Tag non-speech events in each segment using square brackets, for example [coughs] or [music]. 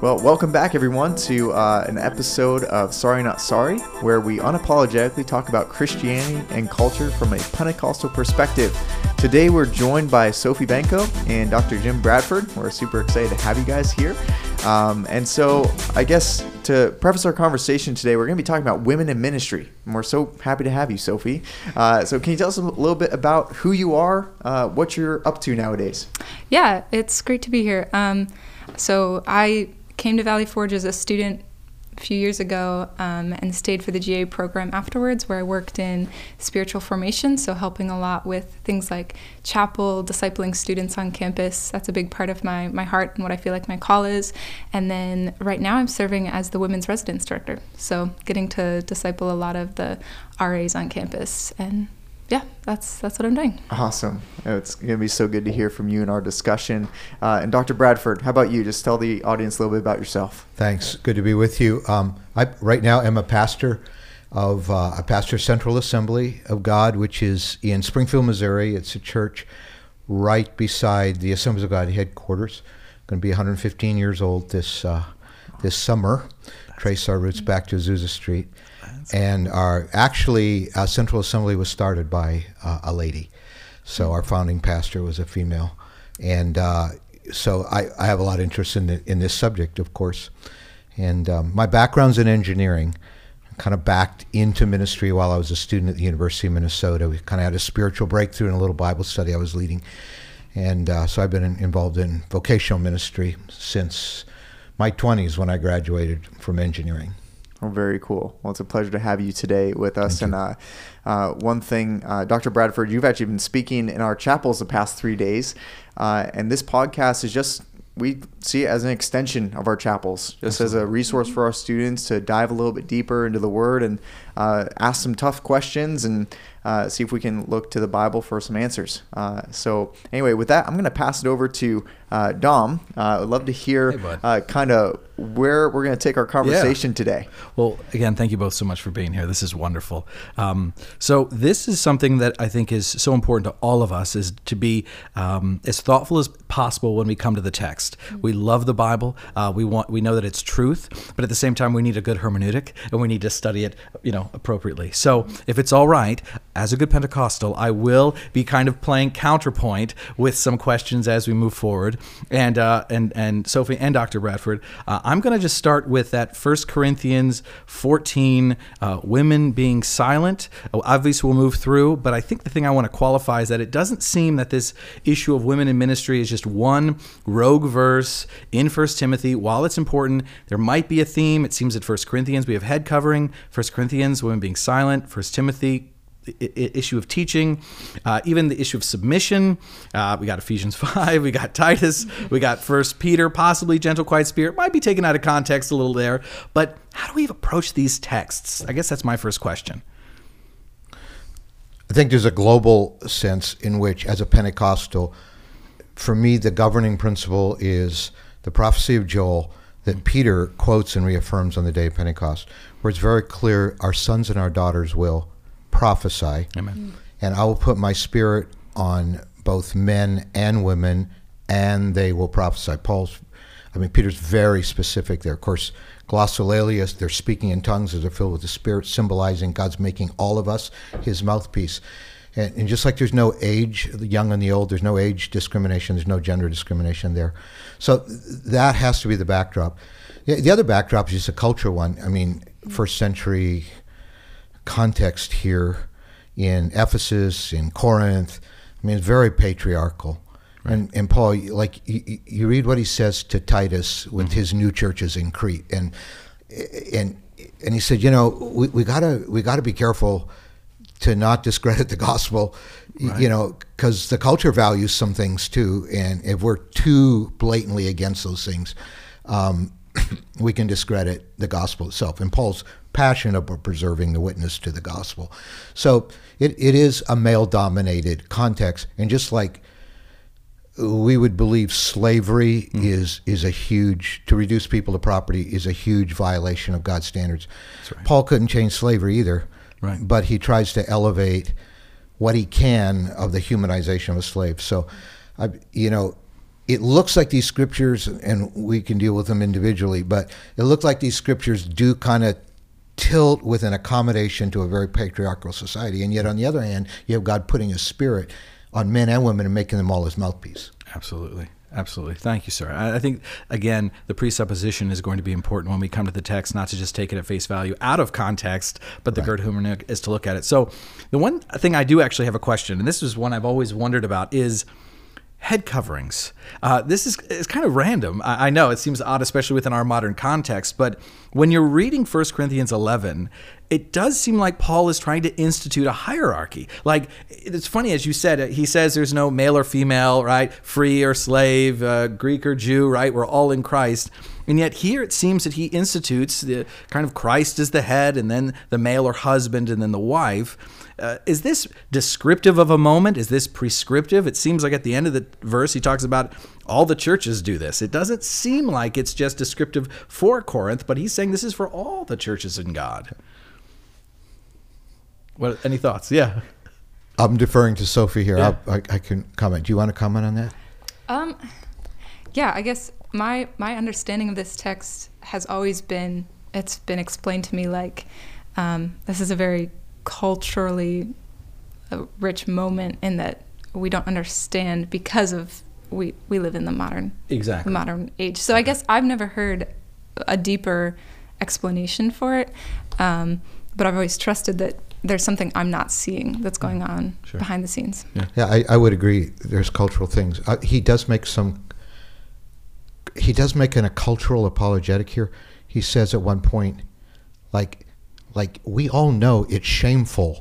Well, welcome back, everyone, to uh, an episode of Sorry Not Sorry, where we unapologetically talk about Christianity and culture from a Pentecostal perspective. Today, we're joined by Sophie Banco and Dr. Jim Bradford. We're super excited to have you guys here. Um, and so, I guess to preface our conversation today, we're going to be talking about women in ministry. And we're so happy to have you, Sophie. Uh, so, can you tell us a little bit about who you are, uh, what you're up to nowadays? Yeah, it's great to be here. Um, so, I came to Valley Forge as a student a few years ago um, and stayed for the GA program afterwards, where I worked in spiritual formation, so helping a lot with things like chapel, discipling students on campus. That's a big part of my, my heart and what I feel like my call is. And then right now I'm serving as the women's residence director, so getting to disciple a lot of the RAs on campus and yeah, that's that's what I'm doing. Awesome. It's going to be so good to hear from you in our discussion. Uh, and Dr. Bradford, how about you? Just tell the audience a little bit about yourself. Thanks. Good to be with you. Um, I right now am a pastor of uh, a pastor Central Assembly of God, which is in Springfield, Missouri. It's a church right beside the Assemblies of God headquarters. Going to be 115 years old this uh, this summer. Trace our roots back to Azusa Street and our actually uh, Central Assembly was started by uh, a lady, so our founding pastor was a female, and uh, so I, I, have a lot of interest in the, in this subject, of course, and um, my background's in engineering. Kind of backed into ministry while I was a student at the University of Minnesota. We kind of had a spiritual breakthrough in a little Bible study I was leading, and uh, so I've been in, involved in vocational ministry since my 20s when I graduated from engineering. Oh, very cool. Well, it's a pleasure to have you today with us. and uh, uh, one thing, uh, Dr. Bradford, you've actually been speaking in our chapels the past three days. Uh, and this podcast is just, we see it as an extension of our chapels, just Absolutely. as a resource for our students to dive a little bit deeper into the Word and uh, ask some tough questions and uh, see if we can look to the Bible for some answers. so, anyway, with that, I'm going to pass it over to Dom. I'd love to hear hey, kind of where we're going to take our conversation yeah. today. Well, again, thank you both so much for being here. This is wonderful. Um, so this is something that I think is so important to all of us is to be um, as thoughtful as possible when we come to the text. We love the Bible. Uh, we want we know that it's truth, but at the same time, we need a good hermeneutic and we need to study it, you know, appropriately. So if it's all right, as a good Pentecostal, I will be kind of playing counterpoint with some questions as we move forward. And uh, and and Sophie and Dr. Bradford. Uh, I'm going to just start with that First Corinthians 14, uh, women being silent. Obviously, we'll move through, but I think the thing I want to qualify is that it doesn't seem that this issue of women in ministry is just one rogue verse in First Timothy. While it's important, there might be a theme. It seems at First Corinthians we have head covering, First Corinthians, women being silent, First Timothy, issue of teaching, uh, even the issue of submission. Uh, we got Ephesians [laughs] 5, we got Titus, we got First Peter, possibly gentle, quiet spirit. Might be taken out of context a little there, but how do we approach these texts? I guess that's my first question. I think there's a global sense in which, as a Pentecostal, for me, the governing principle is the prophecy of Joel that Peter quotes and reaffirms on the day of Pentecost, where it's very clear our sons and our daughters will prophesy. Amen. And I will put my spirit on both men and women, and they will prophesy. Paul's, I mean, Peter's very specific there. Of course, glossolalia, they're speaking in tongues as they're filled with the Spirit, symbolizing God's making all of us his mouthpiece. And, and, just like there's no age, the young and the old, there's no age discrimination, there's no gender discrimination there. So that has to be the backdrop. The, the other backdrop is just a culture one. I mean, first century context here in Ephesus, in Corinth. I mean, it's very patriarchal. Right. And, and Paul, like you, you, read what he says to Titus with mm-hmm. his new churches in Crete, and and and he said, you know, we, we gotta we gotta be careful to not discredit the gospel, right. you know, because the culture values some things too, and if we're too blatantly against those things, um, [coughs] we can discredit the gospel itself. And Paul's passionate about preserving the witness to the gospel. So it, it is a male dominated context. And just like we would believe slavery mm. is is a huge to reduce people to property is a huge violation of God's standards. Right. Paul couldn't change slavery either, right. but he tries to elevate what he can of the humanization of a slave. So, I, you know, it looks like these scriptures, and we can deal with them individually, but it looks like these scriptures do kind of tilt with an accommodation to a very patriarchal society. And yet, on the other hand, you have God putting His Spirit on men and women and making them all His mouthpiece. Absolutely. Absolutely. Thank you, sir. I think, again, the presupposition is going to be important when we come to the text, not to just take it at face value out of context, but the good hermeneutic is to look at it. So, the one thing I do actually have a question, and this is one I've always wondered about, is head coverings. Uh, this is, is kind of random. I, I know it seems odd, especially within our modern context, but when you're reading 1 Corinthians 11, it does seem like Paul is trying to institute a hierarchy. Like, it's funny, as you said, he says there's no male or female, right? Free or slave, uh, Greek or Jew, right? We're all in Christ. And yet here it seems that he institutes the kind of Christ as the head, and then the male or husband, and then the wife. Uh, is this descriptive of a moment? Is this prescriptive? It seems like at the end of the verse he talks about all the churches do this. It doesn't seem like it's just descriptive for Corinth, but he's saying this is for all the churches in God. What? Any thoughts? Yeah. I'm deferring to Sophie here. Yeah. I'll, I, I can comment. Do you want to comment on that? Um, yeah, I guess my my understanding of this text has always been it's been explained to me like um, this is a very culturally uh, rich moment in that we don't understand because of we we live in the modern Exactly. modern age. So I guess I've never heard a deeper explanation for it, um, but I've always trusted that there's something I'm not seeing that's going on Sure. behind the scenes. Yeah, I, I would agree. There's cultural things. Uh, he does make some. He does make an, a cultural apologetic here. He says at one point, like, like we all know it's shameful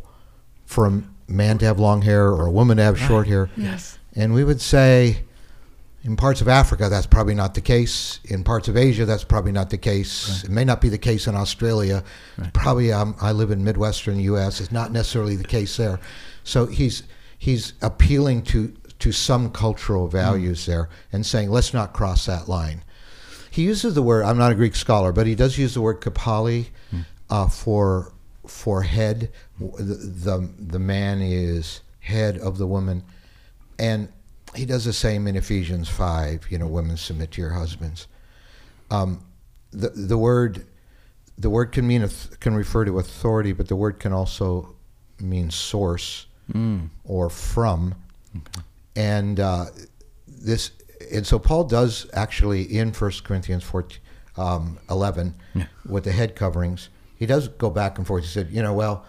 for a man to have long hair or a woman to have short hair, Yes. and we would say, in parts of Africa, that's probably not the case. In parts of Asia, that's probably not the case. It may not be the case in Australia. Probably, um, I live in Midwestern U.S. It's not necessarily the case there. So he's he's appealing to to some cultural values there and saying, let's not cross that line. He uses the word. I'm not a Greek scholar, but he does use the word kephale uh, for for head. The, the the man is head of the woman, and he does the same in Ephesians five. You know, women submit to your husbands. Um, the the word the word can mean can refer to authority, but the word can also mean source or from. And uh, this and so Paul does actually in 1 Corinthians 14, um, 11 with the head coverings. He does go back and forth. He said, you know, well,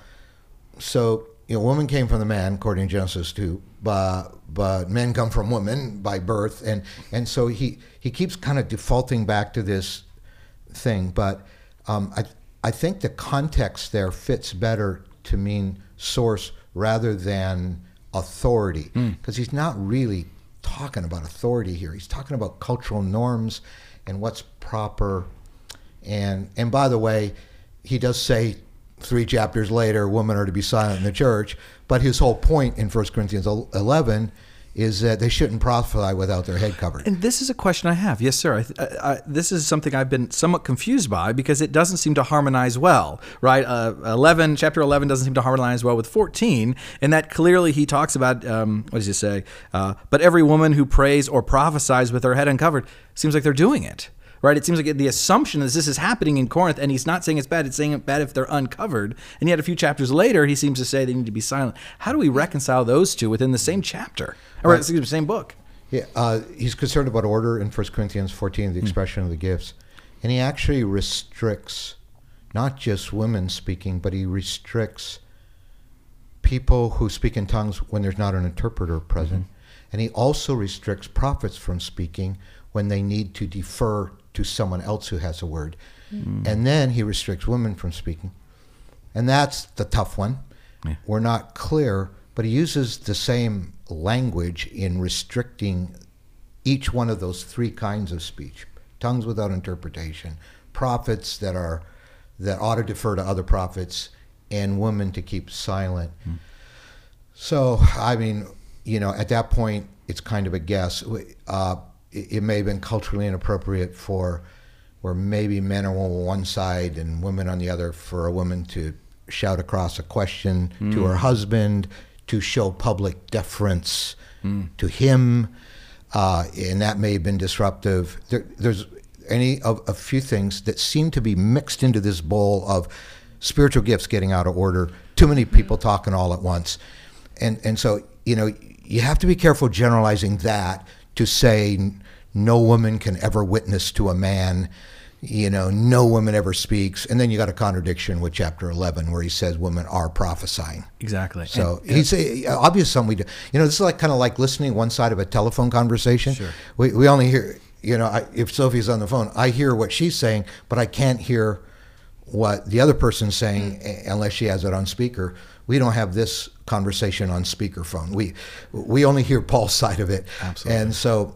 so you know, woman came from the man, according to Genesis two, but but men come from women by birth, and and so he he keeps kind of defaulting back to this thing. But um, I I think the context there fits better to mean source rather than authority, because he's not really talking about authority here. He's talking about cultural norms and what's proper. And and by the way, he does say three chapters later, women are to be silent in the church. But his whole point in 1 Corinthians 11 is that they shouldn't prophesy without their head covered. And this is a question I have. Yes, sir. I, I, this is something I've been somewhat confused by because it doesn't seem to harmonize well, right? Uh, 11, chapter 11 doesn't seem to harmonize well with 14, and that clearly he talks about, um, what does he say? Uh, but every woman who prays or prophesies with her head uncovered seems like they're doing it. Right, it seems like the assumption is this is happening in Corinth, and he's not saying it's bad. It's saying it's bad if they're uncovered, and yet a few chapters later, he seems to say they need to be silent. How do we reconcile those two within the same chapter, or excuse me, same book? Yeah, uh, he's concerned about order in 1 Corinthians 14, the expression of the gifts. And he actually restricts not just women speaking, but he restricts people who speak in tongues when there's not an interpreter present. And he also restricts prophets from speaking when they need to defer to someone else who has a word. And then he restricts women from speaking. And that's the tough one. We're not clear, but he uses the same language in restricting each one of those three kinds of speech tongues without interpretation, prophets that are that ought to defer to other prophets, and women to keep silent. So, I mean, you know, at that point, it's kind of a guess. Uh, it, may have been culturally inappropriate for where maybe men are on one side and women on the other for a woman to shout across a question to her husband to show public deference to him. uh, and that may have been disruptive. There, there's any of a few things that seem to be mixed into this bowl of spiritual gifts getting out of order. Too many people talking all at once, and and so you know you have to be careful generalizing that to say no woman can ever witness to a man you know, no woman ever speaks. And then you got a contradiction with chapter 11 where he says women are prophesying. Exactly. So and, he's yeah. obvious something we do. You know, this is like kind of like listening one side of a telephone conversation. Sure. We, we only hear, you know, I, if Sophie's on the phone, I hear what she's saying, but I can't hear what the other person's saying mm-hmm. unless she has it on speaker. We don't have this conversation on speakerphone. We we only hear Paul's [laughs] side of it. Absolutely. And so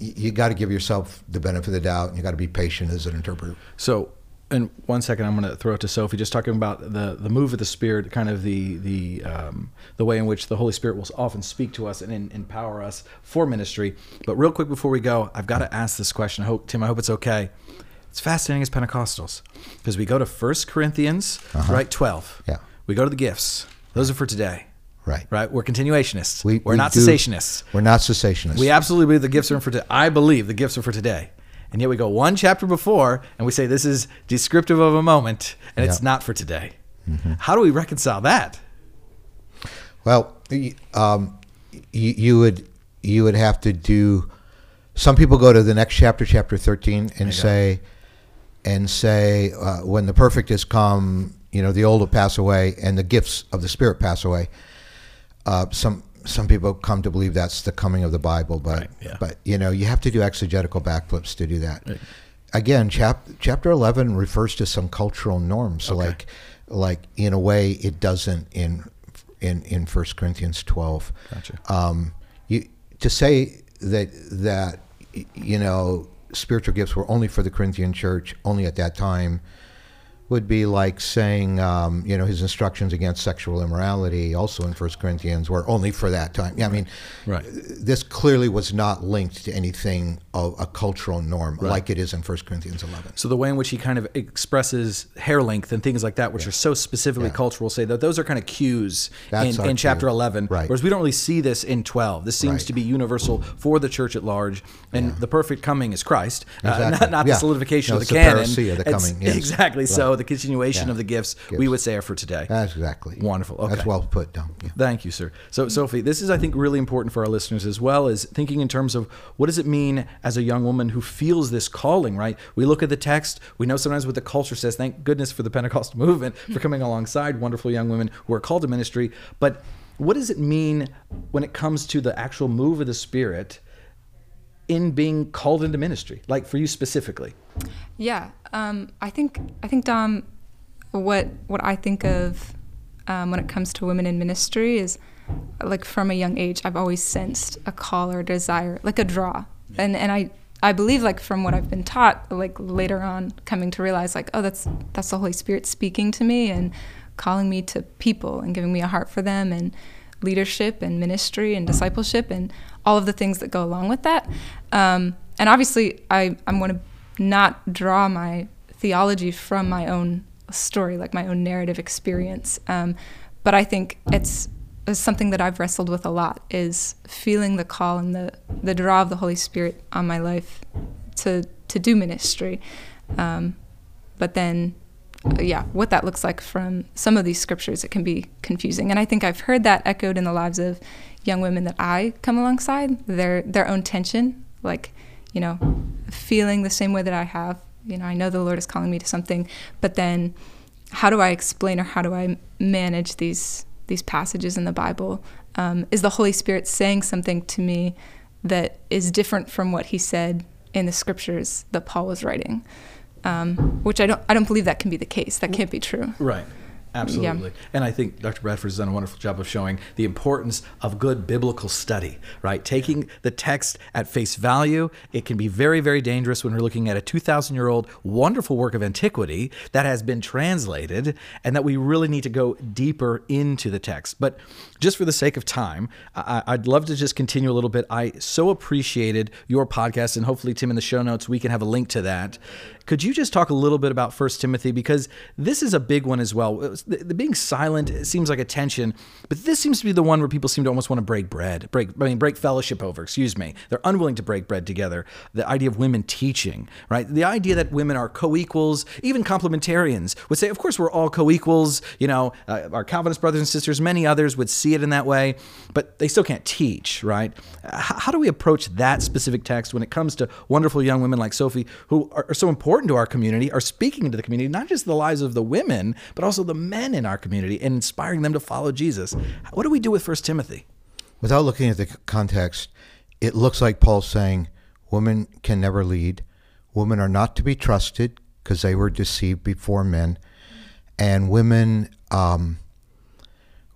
you got to give yourself the benefit of the doubt and you got to be patient as an interpreter. So, in one second, I'm going to throw it to Sophie, just talking about the, the move of the Spirit, kind of the the um, the way in which the Holy Spirit will often speak to us and in, empower us for ministry. But real quick before we go, I've got to ask this question. I hope Tim, I hope it's okay. It's fascinating as Pentecostals because we go to First Corinthians, uh-huh. right, 12. Yeah. We go to the gifts. Those are for today. Right. Right. We're continuationists. We, are we not do, cessationists. We're not cessationists. We absolutely believe the gifts are for today. I believe the gifts are for today. And yet we go one chapter before and we say this is descriptive of a moment and yep. it's not for today. Mm-hmm. How do we reconcile that? Well, um, you, you, would you would have to do. Some people go to the next chapter, chapter thirteen, and say, and say, uh, when the perfect has come, you know, the old will pass away, and the gifts of the Spirit pass away. Uh, some some people come to believe that's the coming of the Bible, but right, yeah. but you know you have to do exegetical backflips to do that. Right. Again, chap, chapter eleven refers to some cultural norms, so okay. like like in a way it doesn't in in in First Corinthians twelve. Gotcha. Um, you to say that that you know spiritual gifts were only for the Corinthian church, only at that time would be like saying, um, you know, his instructions against sexual immorality, also in First Corinthians, were only for that time. I mean, right. this clearly was not linked to anything of a cultural norm right. like it is in First Corinthians 11. So the way in which he kind of expresses hair length and things like that, which yeah. are so specifically yeah. cultural, say that those are kind of cues in, in chapter 11. Right. Whereas we don't really see this in 12. This seems right. to be universal for the church at large, and yeah. the perfect coming is Christ, exactly. uh, not, not the solidification no, of the canon. The, the coming, yes. [laughs] Exactly. So the continuation yeah. of the gifts, gifts, we would say are for today. That's exactly. Wonderful. Okay. That's well put down. Yeah. Thank you, sir. So, Sophie, this is, I think, really important for our listeners as well is thinking in terms of what does it mean as a young woman who feels this calling, right? We look at the text, we know sometimes what the culture says. Thank goodness for the Pentecostal [laughs] movement for hmm. coming alongside wonderful young women who are called to ministry. But what does it mean when it comes to the actual move of the Spirit? In being called into ministry like for you specifically? Yeah um, i think i think dom what what I think of um, when it comes to women in ministry is like from a young age I've always sensed a call or a desire, like a draw, and and I I believe like from what I've been taught, like later on coming to realize like oh that's that's the Holy Spirit speaking to me and calling me to people and giving me a heart for them and leadership and ministry and discipleship and all of the things that go along with that. Um, and obviously I I'm going to not draw my theology from my own story, like my own narrative experience. Um, but I think it's, it's, something that I've wrestled with a lot is feeling the call and the, the draw of the Holy Spirit on my life to to do ministry. Um, but then, yeah, what that looks like from some of these scriptures, it can be confusing. And I think I've heard that echoed in the lives of young women that I come alongside, their their own tension, like you know, feeling the same way that I have you know, I know the Lord is calling me to something, but then how do I explain or how do I manage these these passages in the Bible? Um, is the Holy Spirit saying something to me that is different from what He said in the scriptures that Paul was writing? Um, which I don't I don't believe that can be the case. That can't be true. Right. Absolutely. Yeah. And I think Dr. Bradford has done a wonderful job of showing the importance of good biblical study, right? Taking the text at face value, it can be very, very dangerous when we're looking at a 2,000 year old wonderful work of antiquity that has been translated and that we really need to go deeper into the text. But just for the sake of time, I- would love to just continue a little bit. I so appreciated your podcast, and hopefully, Tim, in the show notes, we can have a link to that Could you just talk a little bit about First Timothy because this is a big one as well. The, the being silent seems like a tension, but this seems to be the one where people seem to almost want to break bread, break I mean break fellowship over. Excuse me, they're unwilling to break bread together. The idea of women teaching, right? The idea that women are co-equals, even complementarians would say, of course, we're all co-equals. You know, uh, our Calvinist brothers and sisters, many others would see it in that way, but they still can't teach, right? H- how do we approach that specific text when it comes to wonderful young women like Sophie, who are, are so important to our community, are speaking into the community, not just the lives of the women, but also the men in our community, and inspiring them to follow Jesus? What do we do with First Timothy? Without looking at the context, it looks like Paul's saying women can never lead. Women are not to be trusted because they were deceived before men, and women um,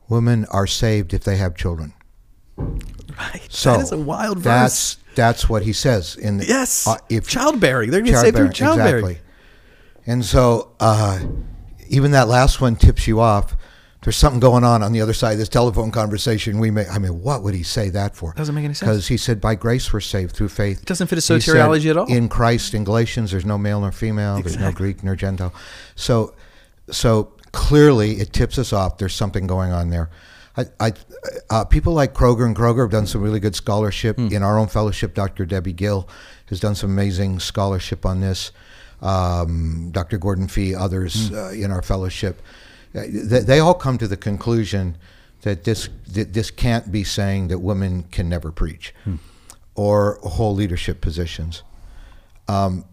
women are saved if they have children. Right. So that is a wild verse. That's what he says in the Yes. uh, if childbearing. They're going to say through childbearing. Exactly. And so, uh, even that last one tips you off. There's something going on on the other side of this telephone conversation. We may, I mean, what would he say that for? Doesn't make any sense. Because he said, "By grace we're saved through faith." It doesn't fit his soteriology at all. In Christ, in Galatians, there's no male nor female. There's no Greek nor Gentile. So, so clearly, it tips us off. There's something going on there. I, I, uh, people like Kroeger and Kroeger have done some really good scholarship Hmm. in our own fellowship. Dr. Debbie Gill has done some amazing scholarship on this. Um, Dr. Gordon Fee, others Hmm. uh, in our fellowship, uh, they, they all come to the conclusion that this that this can't be saying that women can never preach or hold leadership positions Um,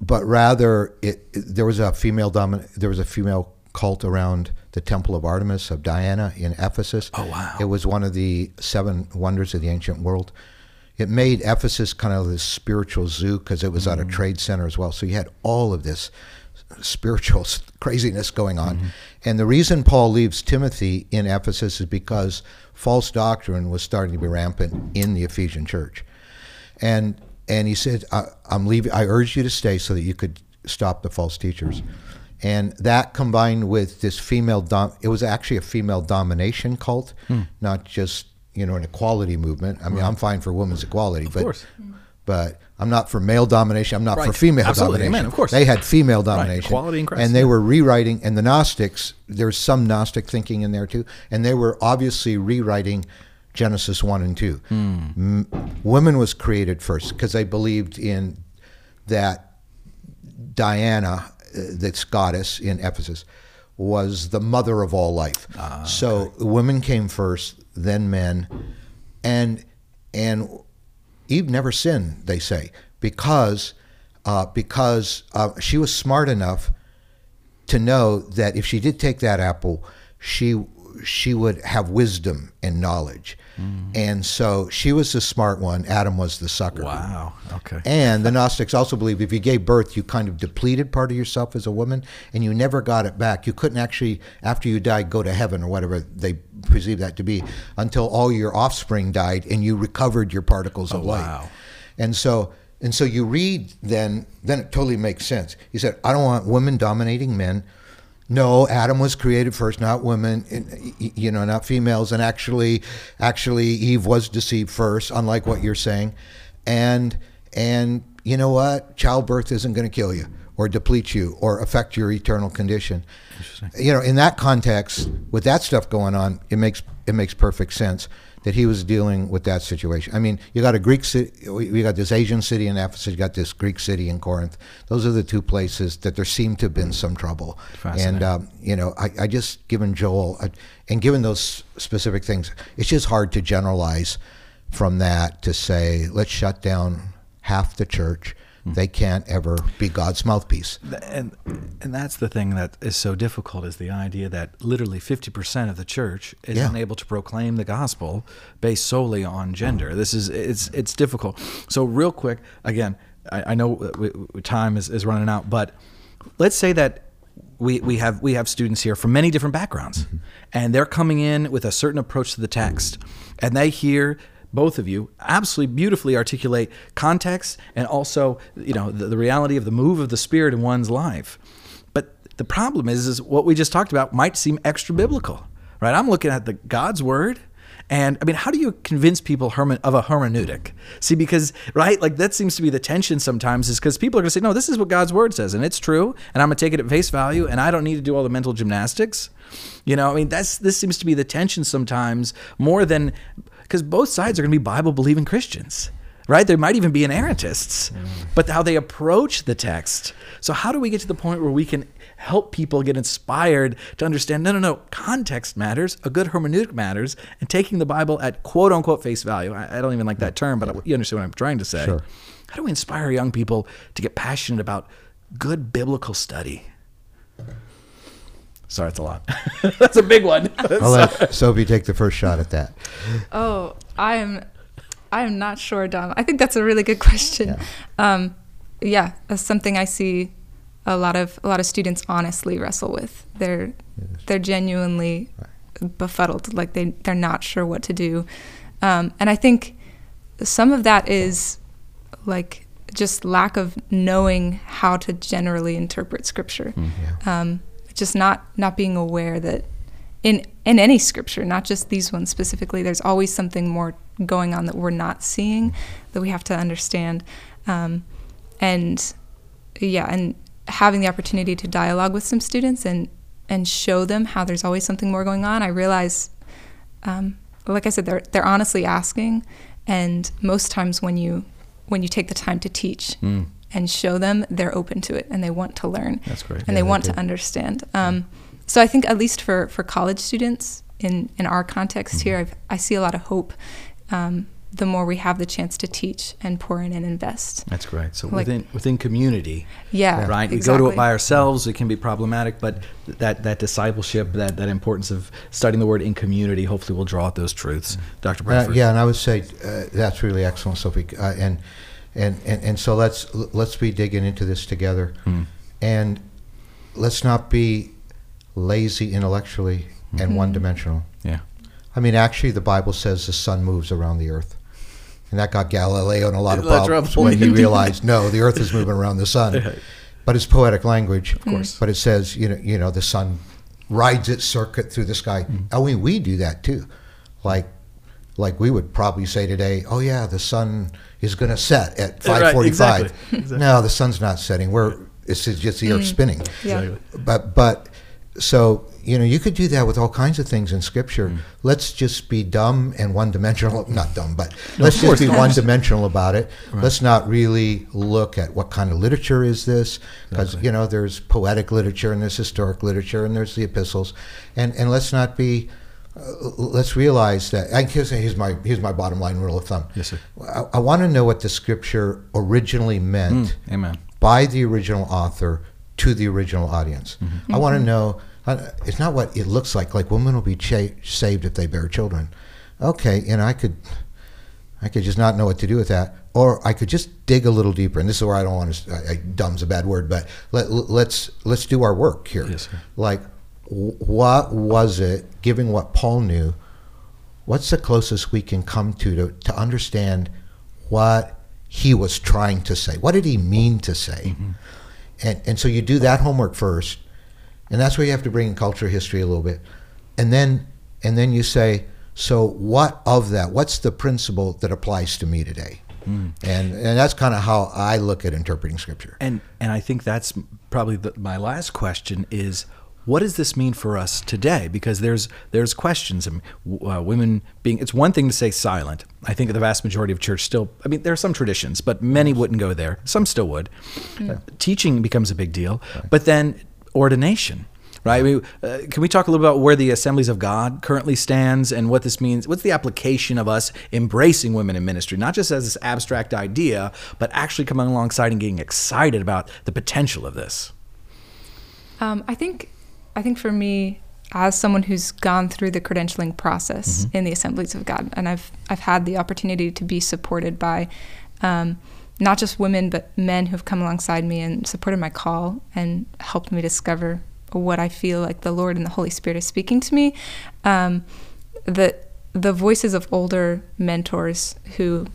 but rather it, it- there was a female domin- there was a female cult around the temple of Artemis of Diana in Ephesus. Oh, wow. It was one of the seven wonders of the ancient world. It made Ephesus kind of this spiritual zoo because it was at a mm-hmm. trade center as well. So you had all of this spiritual [laughs] craziness going on. Mm-hmm. And the reason Paul leaves Timothy in Ephesus is because false doctrine was starting to be rampant in the Ephesian church and and he said, I, "I'm leaving. I urge you to stay so that you could stop the false teachers." And that combined with this female, dom- it was actually a female domination cult, hmm. not just you know an equality movement. I mean, I'm fine for women's equality, but course. but I'm not for male domination. I'm not for Right. female Absolutely. domination. Amen. Of course. they had female domination, Equality in Christ, and they yeah. were rewriting. And the Gnostics, there's some Gnostic thinking in there too, and they were obviously rewriting Genesis one and two. Hmm. M- women was created first because they believed in that Diana, this goddess in Ephesus, was the mother of all life. so women came first, then men, and and Eve never sinned. They say because uh, because uh, she was smart enough to know that if she did take that apple, she she would have wisdom and knowledge, mm. and so she was the smart one. Adam was the sucker. Wow. Okay. And the Gnostics also believe if you gave birth, you kind of depleted part of yourself as a woman, and you never got it back. You couldn't actually, after you died, go to heaven or whatever they perceive that to be, until all your offspring died and you recovered your particles of oh, light. wow. And so, and so you read then, then it totally makes sense. He said, "I don't want women dominating men." No, Adam was created first, not women, and, you know, not females. And actually, actually, Eve was deceived first, unlike what you're saying. And and you know what? Childbirth isn't going to kill you or deplete you or affect your eternal condition. You know, in that context, with that stuff going on, it makes it makes perfect sense that he was dealing with that situation. I mean, you got a Greek city, we got this Asian city in Ephesus, you got this Greek city in Corinth. Those are the two places that there seemed to have been some trouble. And um, you know, I, I just given Joel uh, and given those specific things, it's just hard to generalize from that to say let's shut down half the church. Mm-hmm. They can't ever be God's mouthpiece. and and that's the thing that is so difficult is the idea that literally 50% of the church is Yeah. unable to proclaim the gospel based solely on gender. Mm-hmm. This is it's it's difficult. So real quick again i, I know we, time is, is running out but let's say that we, we have we have students here from many different backgrounds mm-hmm. and they're coming in with a certain approach to the text and they hear both of you absolutely beautifully articulate context and also you know the, the reality of the move of the spirit in one's life but the problem is is what we just talked about might seem extra biblical right i'm looking at the god's word And I mean, how do you convince people herme- of a hermeneutic? See, because, right, like that seems to be the tension sometimes is because people are going to say, no, this is what God's word says, and it's true, and I'm going to take it at face value, and I don't need to do all the mental gymnastics. You know, I mean, that's this seems to be the tension sometimes more than because both sides are going to be Bible believing Christians right? There might even be inerrantists, mm. but how they approach the text. So, how do we get to the point where we can help people get inspired to understand no, no, no, context matters, a good hermeneutic matters, and taking the Bible at quote unquote face value? I, I don't even like that term, but you understand what I'm trying to say. Sure. How do we inspire young people to get passionate about good biblical study? Sorry, it's a lot. [laughs] That's a big one. [laughs] I'll let [laughs] Sophie take the first shot at that. Oh, I am I am not sure, Dom. I think that's a really good question. Yeah, um, yeah that's something I see a lot of a lot of students honestly wrestle with. They're they're genuinely right. befuddled, like they they're not sure what to do, um, and I think some of that is like just lack of knowing how to generally interpret scripture. Mm, yeah. um, just not not being aware that in in any scripture, not just these ones specifically. There's always something more going on that we're not seeing that we have to understand, um, and yeah, and having the opportunity to dialogue with some students and and show them how there's always something more going on. I realize, um, like I said, they're they're honestly asking, and most times when you when you take the time to teach. Mm. And show them they're open to it and they want to learn. That's great. And yeah, they want to understand. Um, so I think at least for, for college students in, in our context mm-hmm. here, I've, i see a lot of hope. Um, the more we have the chance to teach and pour in and invest. That's great. So like, within within community, yeah, right. Exactly. We go to it by ourselves; it can be problematic. But that that discipleship, that that importance of studying the word in community, hopefully, will draw out those truths, mm-hmm. Dr. Bradford. Uh, yeah, and I would say uh, that's really excellent, Sophie. Uh, and, and and and so let's let's be digging into this together, mm. and let's not be lazy intellectually and mm-hmm. one dimensional. Yeah. I mean, actually, the Bible says the sun moves around the earth. And that got Galileo in a lot of [laughs] problems when he realized, no, the earth is moving around the sun. [laughs] But it's poetic language. Of course. But it says, you know, you know, the sun rides its circuit through the sky. Mm-hmm. I mean, we do that too. Like, like we would probably say today, oh yeah, the sun is going to set at 5:45. Right, exactly. exactly. No, the sun's not setting. We're it's just the earth mm. spinning. Yeah. But but so you know you could do that with all kinds of things in scripture mm. let's just be dumb and one dimensional [laughs] not dumb but no, let's just be one dimensional about it right. let's not really look at what kind of literature is this because exactly. you know there's poetic literature and there's historic literature and there's the epistles and and let's not be uh, let's realize that I guess here's my here's my bottom line rule of thumb. Yes, sir. I, I want to know what the scripture originally meant. Mm, amen. By the original author to the original audience. Mm-hmm. I want to mm-hmm. know. Uh, it's not what it looks like. Like women will be cha- saved if they bear children. Okay, and I could, I could just not know what to do with that, or I could just dig a little deeper. And this is where I don't want to. I, I, dumb's a bad word, but let, let's let's do our work here. Yes, sir. Like, what was it? Given what Paul knew, what's the closest we can come to to, to understand what he was trying to say? What did he mean to say? Mm-hmm and, and so you do that homework first, and that's where you have to bring in culture history a little bit, and then and then you say, so what of that? What's the principle that applies to me today? Mm. And and that's kind of how I look at interpreting scripture. And and I think that's probably the, my last question is what does this mean for us today? Because there's there's questions. and uh, women being it's one thing to say silent. I think the vast majority of church still. I mean, there are some traditions, but many wouldn't go there. Some still would. Yeah. Teaching becomes a big deal, right. but then ordination. Right? I mean, uh, can we talk a little bit about where the Assemblies of God currently stands and what this means? What's the application of us embracing women in ministry, not just as this abstract idea, but actually coming alongside and getting excited about the potential of this? Um, I think I think for me, as someone who's gone through the credentialing process mm-hmm. in the Assemblies of God, and I've I've had the opportunity to be supported by um, not just women but men who've come alongside me and supported my call and helped me discover what I feel like the Lord and the Holy Spirit is speaking to me. Um, the the voices of older mentors who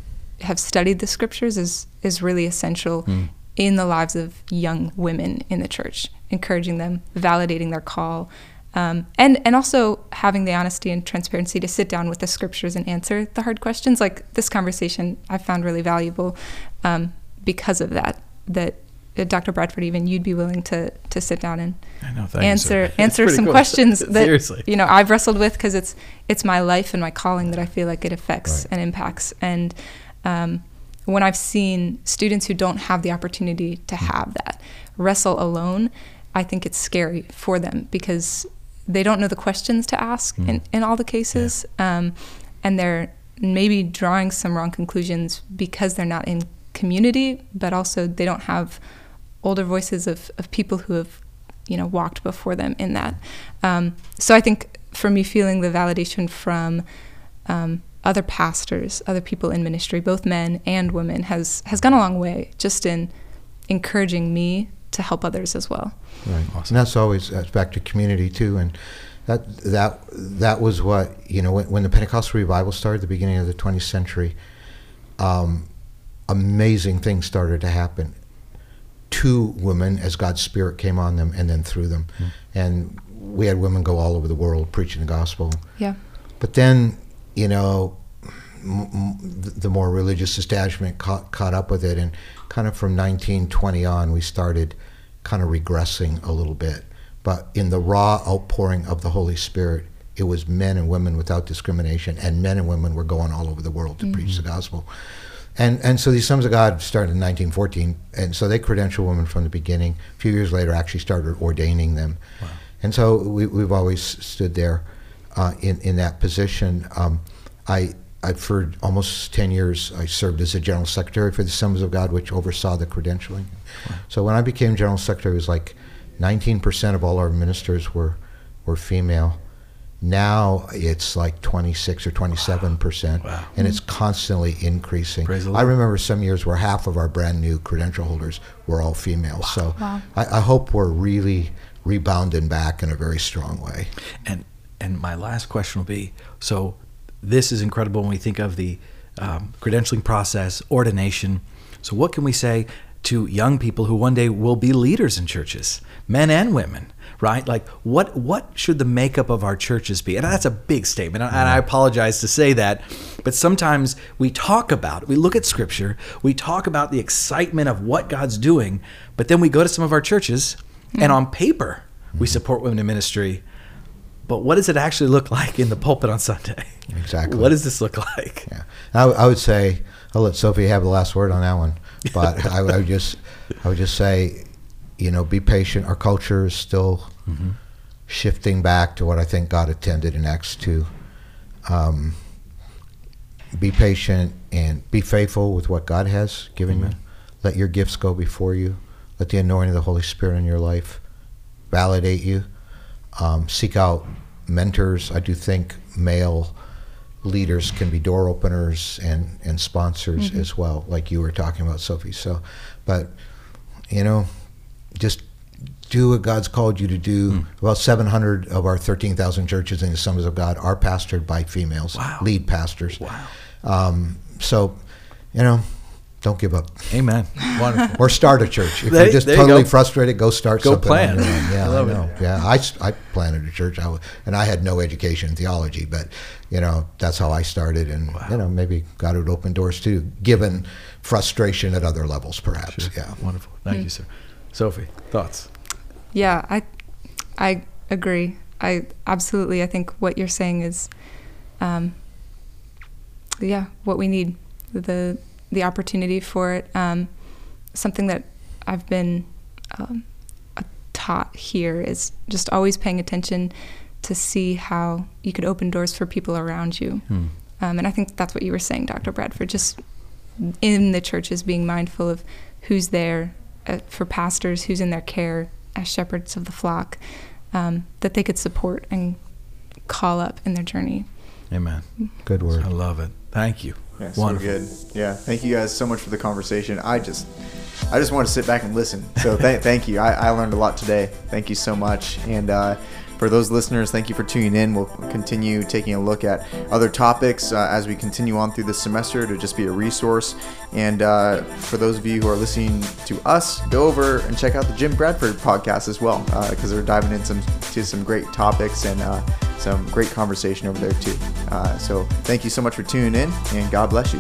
have studied the scriptures is is really essential mm. In the lives of young women in the church encouraging them, validating their call, Um, and and also having the honesty and transparency to sit down with the scriptures and answer the hard questions. Like this conversation, I found really valuable um, because of that. That uh, Dr. Bradford, even you'd be willing to to sit down and know, answer you, answer some cool. questions [laughs] that Seriously. you know I've wrestled with because it's it's my life and my calling that I feel like it affects right. and impacts. And um, when I've seen students who don't have the opportunity to have that wrestle alone, I think it's scary for them because they don't know the questions to ask mm. in, in all the cases. Yeah. Um, and they're maybe drawing some wrong conclusions because they're not in community, but also they don't have older voices of, of people who have, you know, walked before them in that. Um, so I think for me, feeling the validation from um, other pastors, other people in ministry, both men and women, has has gone a long way just in encouraging me to help others as well. Right. Awesome. And that's always that's back to community too, and that that that was what you know when, when the Pentecostal revival started, at the beginning of the 20th century. Um, amazing things started to happen to women as God's Spirit came on them and then through them, mm. and we had women go all over the world preaching the gospel. Yeah. But then, you know, m- the more religious establishment caught, caught up with it, and kind of from 1920 on, we started kind of regressing a little bit. But in the raw outpouring of the Holy Spirit, it was men and women without discrimination, and men and women were going all over the world to mm-hmm. preach the gospel. And and so Assemblies of God started in 1914, and so they credential women from the beginning. A few years later, actually started ordaining them, wow. and so we, we've always stood there uh, in in that position. Um, I I, for almost 10 years, I served as a general secretary for the Assemblies of God, which oversaw the credentialing. Wow. So when I became general secretary, it was like 19% of all our ministers were, were female. Now it's like 26 or 27 percent, wow. and it's constantly increasing. I remember some years where half of our brand new credential holders were all female. Wow. So. I, I, hope we're really rebounding back in a very strong way. And and my last question will be: so this is incredible when we think of the um, credentialing process, ordination. So, what can we say to young people who one day will be leaders in churches, men and women? Right, like what what should the makeup of our churches be? And that's a big statement, and I apologize to say that, but sometimes we talk about it. We look at Scripture, we talk about the excitement of what God's doing, but then we go to some of our churches, mm-hmm. and on paper we support women in ministry, but what does it actually look like in the pulpit on Sunday? Exactly. What does this look like? Yeah, I, I would say I'll let Sophie have the last word on that one, but [laughs] I, I, would just I would just say, you know, be patient. Our culture is still mm-hmm. shifting back to what I think God intended in Acts two. Um, be patient and be faithful with what God has given Amen. you. Let your gifts go before you. Let the anointing of the Holy Spirit in your life validate you um, seek out mentors. I do think male leaders can be door openers and, and sponsors mm-hmm. as well, like you were talking about, Sophie. So, but, you know, just do what God's called you to do. Mm. About 700 of our 13,000 churches in the Assemblies of God are pastored by females, wow. lead pastors. Wow. Um, so, you know, don't give up. Amen. Wonderful. [laughs] or start a church. If they, you're just totally you frustrated, go start go something. Plan. [laughs] Yeah, I, I know. It. Yeah, I, I planted a church, I, and I had no education in theology, but you know that's how I started, and wow. you know maybe God would open doors too, given frustration at other levels, perhaps. Sure. Yeah. Wonderful. Thank mm-hmm. you, sir. Sophie, thoughts? Yeah, I, I agree. I absolutely. I think what you're saying is, um, yeah, what we need. The the opportunity for it. Um, something that I've been um, taught here is just always paying attention to see how you could open doors for people around you. Hmm. Um, and I think that's what you were saying, Dr. Bradford, just in the churches being mindful of who's there uh, for pastors, who's in their care as shepherds of the flock, um, that they could support and call up in their journey. Amen. Good word. I love it. Thank you. Yeah, so Wonderful. good. Yeah, thank you guys so much for the conversation. I just, I just want to sit back and listen. So th- [laughs] thank you. I, I learned a lot today. Thank you so much. And uh, for those listeners, thank you for tuning in. We'll continue taking a look at other topics uh, as we continue on through this semester to just be a resource. And uh, for those of you who are listening to us, go over and check out the Jim Bradford podcast as well, because uh, they're diving into some, some great topics and uh, some great conversation over there too. Uh, so thank you so much for tuning in, and God bless you.